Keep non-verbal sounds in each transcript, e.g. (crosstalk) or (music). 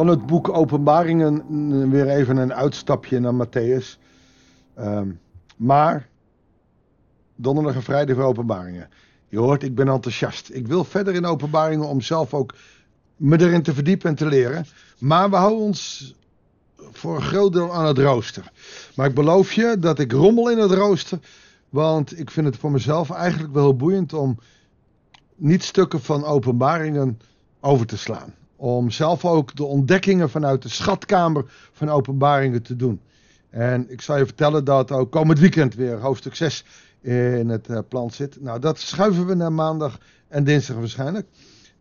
Van het boek Openbaringen weer even een uitstapje naar Matthäus. Ehm, maar donderdag en vrijdag voor openbaringen. Je hoort, ik ben enthousiast. Ik wil verder in openbaringen om zelf ook me erin te verdiepen en te leren. Maar we houden ons voor een groot deel aan het rooster. Maar ik beloof je dat ik rommel in het rooster. Want ik vind het voor mezelf eigenlijk wel boeiend om niet stukken van openbaringen over te slaan. Om zelf ook de ontdekkingen vanuit de schatkamer van openbaringen te doen. En ik zal je vertellen dat ook komend weekend weer hoofdstuk 6 in het eh, plan zit. Nou, dat schuiven we naar maandag en dinsdag waarschijnlijk.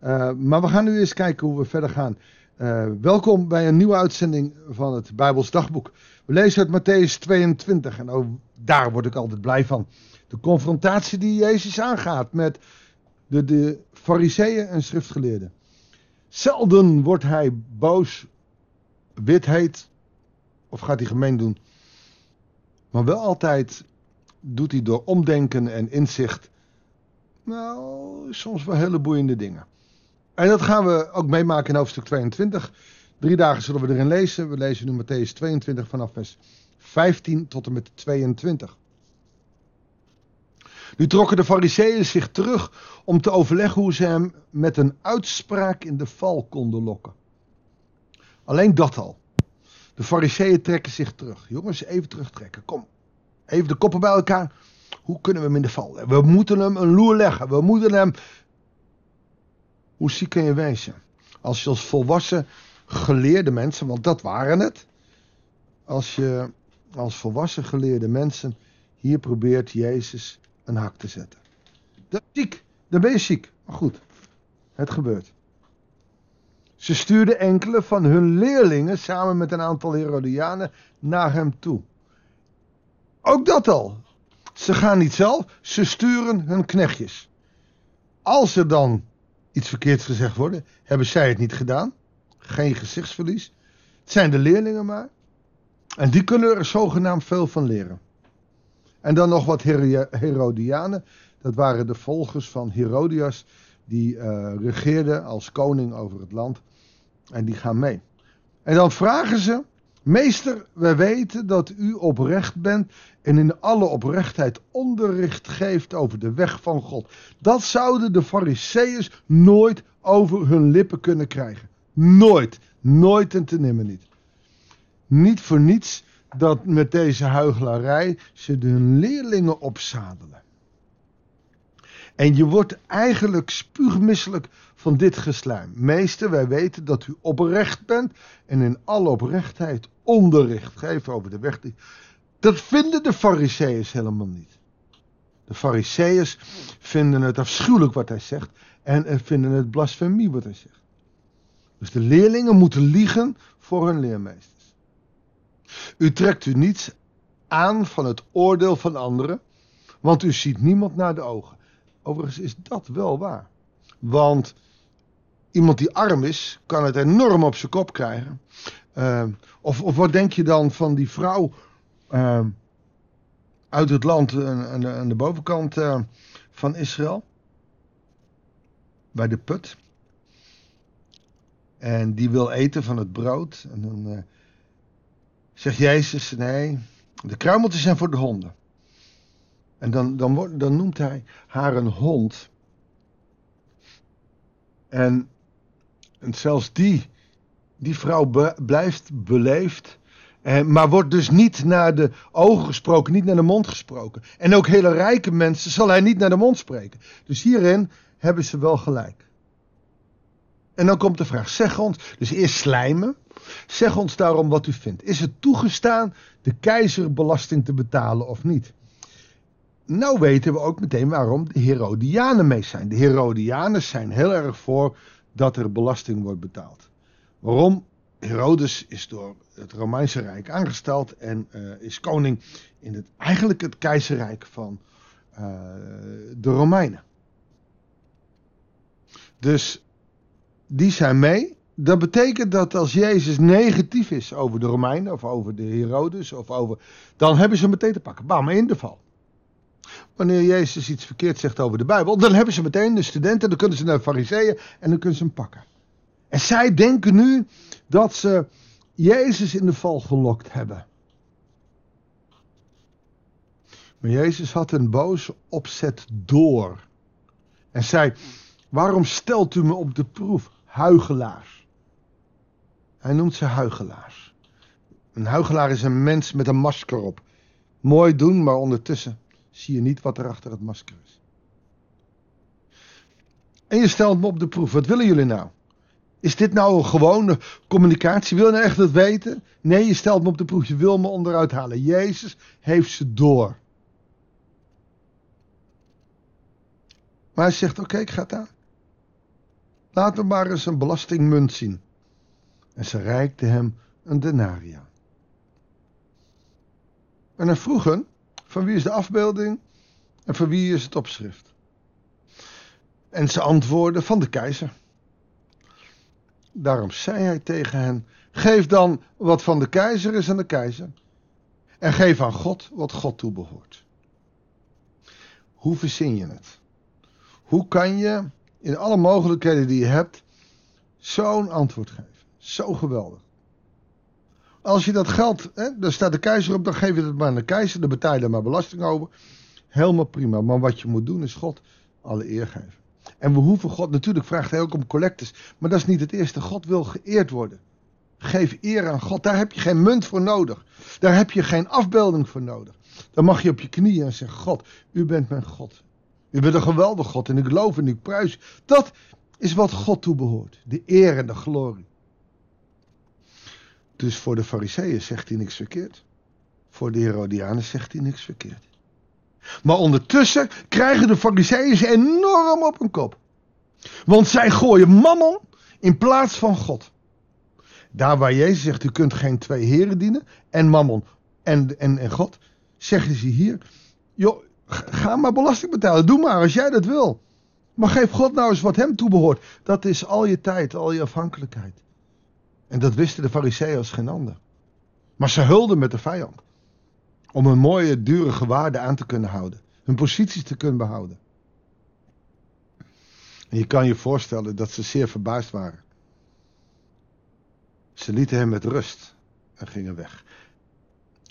Uh, maar we gaan nu eens kijken hoe we verder gaan. Uh, welkom bij een nieuwe uitzending van het Bijbels Dagboek. We lezen uit Matthäus 22 en daar word ik altijd blij van. De confrontatie die Jezus aangaat met de, de fariseeën en schriftgeleerden. Zelden wordt hij boos, wit heet of gaat hij gemeen doen. Maar wel altijd doet hij door omdenken en inzicht. Nou, soms wel hele boeiende dingen. En dat gaan we ook meemaken in hoofdstuk 22. Drie dagen zullen we erin lezen. We lezen nu Matthäus 22 vanaf vers 15 tot en met 22. Nu trokken de fariseeën zich terug om te overleggen hoe ze hem met een uitspraak in de val konden lokken. Alleen dat al. De fariseeën trekken zich terug. Jongens, even terugtrekken. Kom. Even de koppen bij elkaar. Hoe kunnen we hem in de val leggen? We moeten hem een loer leggen. We moeten hem... Hoe ziek kun je wezen? Als je als volwassen geleerde mensen, want dat waren het. Als je als volwassen geleerde mensen hier probeert Jezus een hak te zetten. Dat ziek. Dan ben je ziek. Maar goed, het gebeurt. Ze stuurden enkele van hun leerlingen samen met een aantal Herodianen naar hem toe. Ook dat al. Ze gaan niet zelf, ze sturen hun knechtjes. Als er dan iets verkeerds gezegd wordt, hebben zij het niet gedaan. Geen gezichtsverlies. Het zijn de leerlingen maar. En die kunnen er zogenaamd veel van leren. En dan nog wat Herodianen. Dat waren de volgers van Herodias. Die uh, regeerde als koning over het land. En die gaan mee. En dan vragen ze. Meester, wij weten dat u oprecht bent en in alle oprechtheid onderricht geeft over de weg van God. Dat zouden de Fariseeërs nooit over hun lippen kunnen krijgen. Nooit, nooit en te nimmer niet. Niet voor niets dat met deze huigelarij ze hun leerlingen opzadelen. En je wordt eigenlijk spuugmisselijk van dit gesluim. Meester, wij weten dat u oprecht bent en in alle oprechtheid onderricht geeft over de weg. Dat vinden de fariseeërs helemaal niet. De fariseeërs vinden het afschuwelijk wat hij zegt en vinden het blasfemie wat hij zegt. Dus de leerlingen moeten liegen voor hun leermeesters. U trekt u niets aan van het oordeel van anderen, want u ziet niemand naar de ogen. Overigens is dat wel waar. Want iemand die arm is, kan het enorm op zijn kop krijgen. Uh, of, of wat denk je dan van die vrouw uh, uit het land aan, aan de bovenkant van Israël? Bij de put. En die wil eten van het brood. En dan zegt Jezus: nee, de kruimeltjes zijn voor de honden. En dan, dan, dan noemt hij haar een hond. En, en zelfs die, die vrouw blijft beleefd. Eh, maar wordt dus niet naar de ogen gesproken, niet naar de mond gesproken. En ook hele rijke mensen zal hij niet naar de mond spreken. Dus hierin hebben ze wel gelijk. En dan komt de vraag, zeg ons, dus eerst slijmen. Zeg ons daarom wat u vindt. Is het toegestaan de keizer belasting te betalen of niet? Nou weten we ook meteen waarom de Herodianen mee zijn. De Herodianen zijn heel erg voor dat er belasting wordt betaald. Waarom? Herodes is door het Romeinse Rijk aangesteld en uh, is koning in het, eigenlijk het keizerrijk van uh, de Romeinen. Dus die zijn mee. Dat betekent dat als Jezus negatief is over de Romeinen of over de Herodes of over, dan hebben ze meteen te pakken. Bam, in de val. Wanneer Jezus iets verkeerd zegt over de Bijbel, dan hebben ze meteen de studenten, dan kunnen ze naar de fariseeën en dan kunnen ze hem pakken. En zij denken nu dat ze Jezus in de val gelokt hebben. Maar Jezus had een boze opzet door. En zei: Waarom stelt u me op de proef, huigelaars? Hij noemt ze huigelaars. Een huigelaar is een mens met een masker op. Mooi doen, maar ondertussen zie je niet wat er achter het masker is. En je stelt me op de proef. Wat willen jullie nou? Is dit nou een gewone communicatie? Wil je nou echt het weten? Nee, je stelt me op de proef. Je wil me onderuit halen. Jezus heeft ze door. Maar hij zegt: Oké, ik ga het aan. Laat me maar eens een belastingmunt zien. En ze reikte hem een denaria. En hij vroeg hen: Van wie is de afbeelding en van wie is het opschrift? En ze antwoordden: Van de keizer. Daarom zei hij tegen hen: Geef dan wat van de keizer is aan de keizer. En geef aan God wat God toebehoort. Hoe verzin je het? Hoe kan je in alle mogelijkheden die je hebt zo'n antwoord geven? Zo geweldig. Als je dat geld, hè, daar staat de keizer op, dan geef je het maar aan de keizer, dan betaal je er maar belasting over. Helemaal prima. Maar wat je moet doen is God alle eer geven. En we hoeven God, natuurlijk vraagt hij ook om collectes, maar dat is niet het eerste. God wil geëerd worden. Geef eer aan God. Daar heb je geen munt voor nodig. Daar heb je geen afbeelding voor nodig. Dan mag je op je knieën en zeggen: God, u bent mijn God. U bent een geweldig God en ik geloof en ik prijs. Dat is wat God toebehoort. De eer en de glorie. Dus voor de Fariseeën zegt hij niks verkeerd. Voor de Herodianen zegt hij niks verkeerd. Maar ondertussen krijgen de Fariseeën ze enorm op hun kop. Want zij gooien mammon in plaats van God. Daar waar Jezus zegt, u kunt geen twee heren dienen, en mammon en, en, en God, zeggen ze hier, joh, ga maar belasting betalen, doe maar als jij dat wil. Maar geef God nou eens wat hem toebehoort. Dat is al je tijd, al je afhankelijkheid. En dat wisten de fariseeën als geen ander. Maar ze hulden met de vijand. Om hun mooie, dure waarde aan te kunnen houden. Hun posities te kunnen behouden. En je kan je voorstellen dat ze zeer verbaasd waren. Ze lieten hem met rust en gingen weg.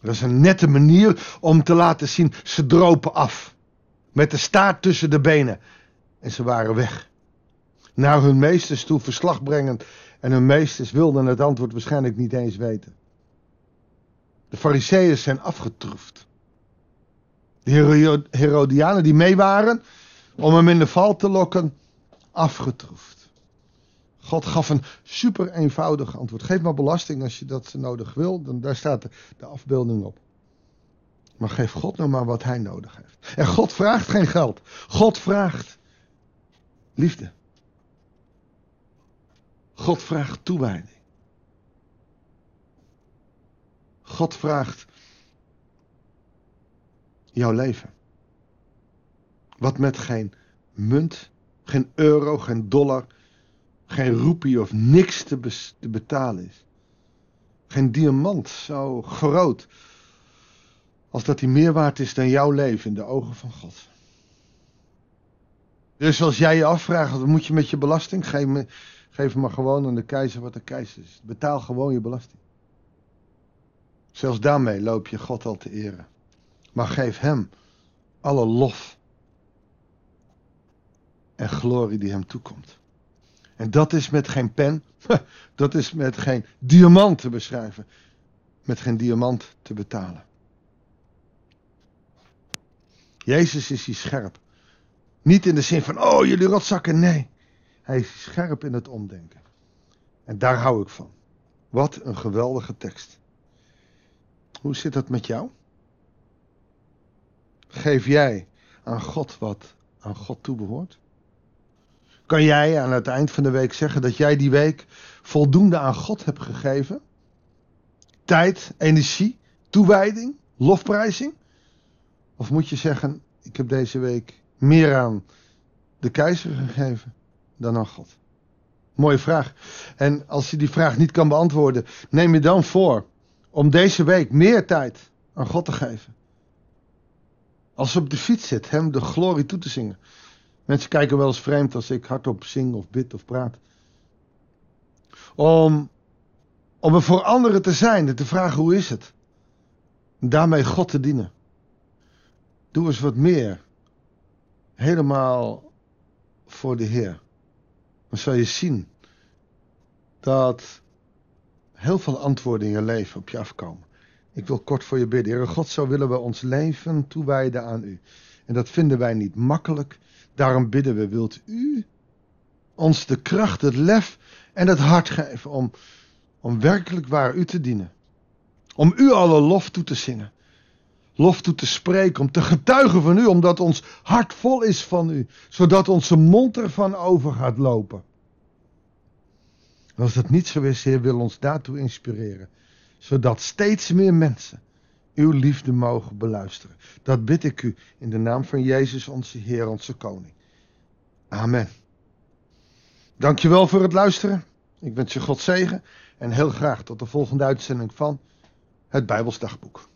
Dat is een nette manier om te laten zien, ze dropen af. Met de staart tussen de benen. En ze waren weg. Naar hun meesters toe verslag brengend. En hun meesters wilden het antwoord waarschijnlijk niet eens weten. De fariseeën zijn afgetroefd. De Herodianen die mee waren om hem in de val te lokken, afgetroefd. God gaf een super eenvoudig antwoord. Geef maar belasting als je dat nodig wil. Dan, daar staat de, de afbeelding op. Maar geef God nou maar wat hij nodig heeft. En God vraagt geen geld. God vraagt liefde. God vraagt toewijding. God vraagt jouw leven. Wat met geen munt, geen euro, geen dollar, geen roepie of niks te, te betalen is. Geen diamant zo groot als dat hij meer waard is dan jouw leven in de ogen van God. Dus als jij je afvraagt, wat moet je met je belasting? Geef, me, geef maar gewoon aan de keizer wat de keizer is. Betaal gewoon je belasting. Zelfs daarmee loop je God al te eren. Maar geef hem alle lof en glorie die hem toekomt. En dat is met geen pen, (laughs) dat is met geen diamant te beschrijven, met geen diamant te betalen. Jezus is hier scherp. Niet in de zin van, oh jullie rotzakken, nee. Hij is scherp in het omdenken. En daar hou ik van. Wat een geweldige tekst. Hoe zit dat met jou? Geef jij aan God wat aan God toebehoort? Kan jij aan het eind van de week zeggen dat jij die week voldoende aan God hebt gegeven? Tijd, energie, toewijding, lofprijzing? Of moet je zeggen, ik heb deze week meer aan de keizer gegeven dan aan God? Mooie vraag. En als je die vraag niet kan beantwoorden, neem je dan voor om deze week meer tijd aan God te geven. Als je op de fiets zit, hem de glorie toe te zingen. Mensen kijken wel eens vreemd als ik hardop zing of bid of praat. Om, om er voor anderen te zijn en te vragen hoe is het. En daarmee God te dienen. Doe eens wat meer. Helemaal voor de Heer. Dan zal je zien dat heel veel antwoorden in je leven op je afkomen. Ik wil kort voor je bidden. Heer God, zo willen we ons leven toewijden aan u. En dat vinden wij niet makkelijk. Daarom bidden we, wilt u ons de kracht, het lef en het hart geven om, om werkelijk waar u te dienen. Om u alle lof toe te zingen. Lof toe te spreken, om te getuigen van u, omdat ons hart vol is van u. Zodat onze mond ervan over gaat lopen. als dat niet zo is, Heer, wil ons daartoe inspireren. Zodat steeds meer mensen uw liefde mogen beluisteren. Dat bid ik u in de naam van Jezus, onze Heer, onze Koning. Amen. Dankjewel voor het luisteren. Ik wens je God zegen en heel graag tot de volgende uitzending van het Bijbelsdagboek.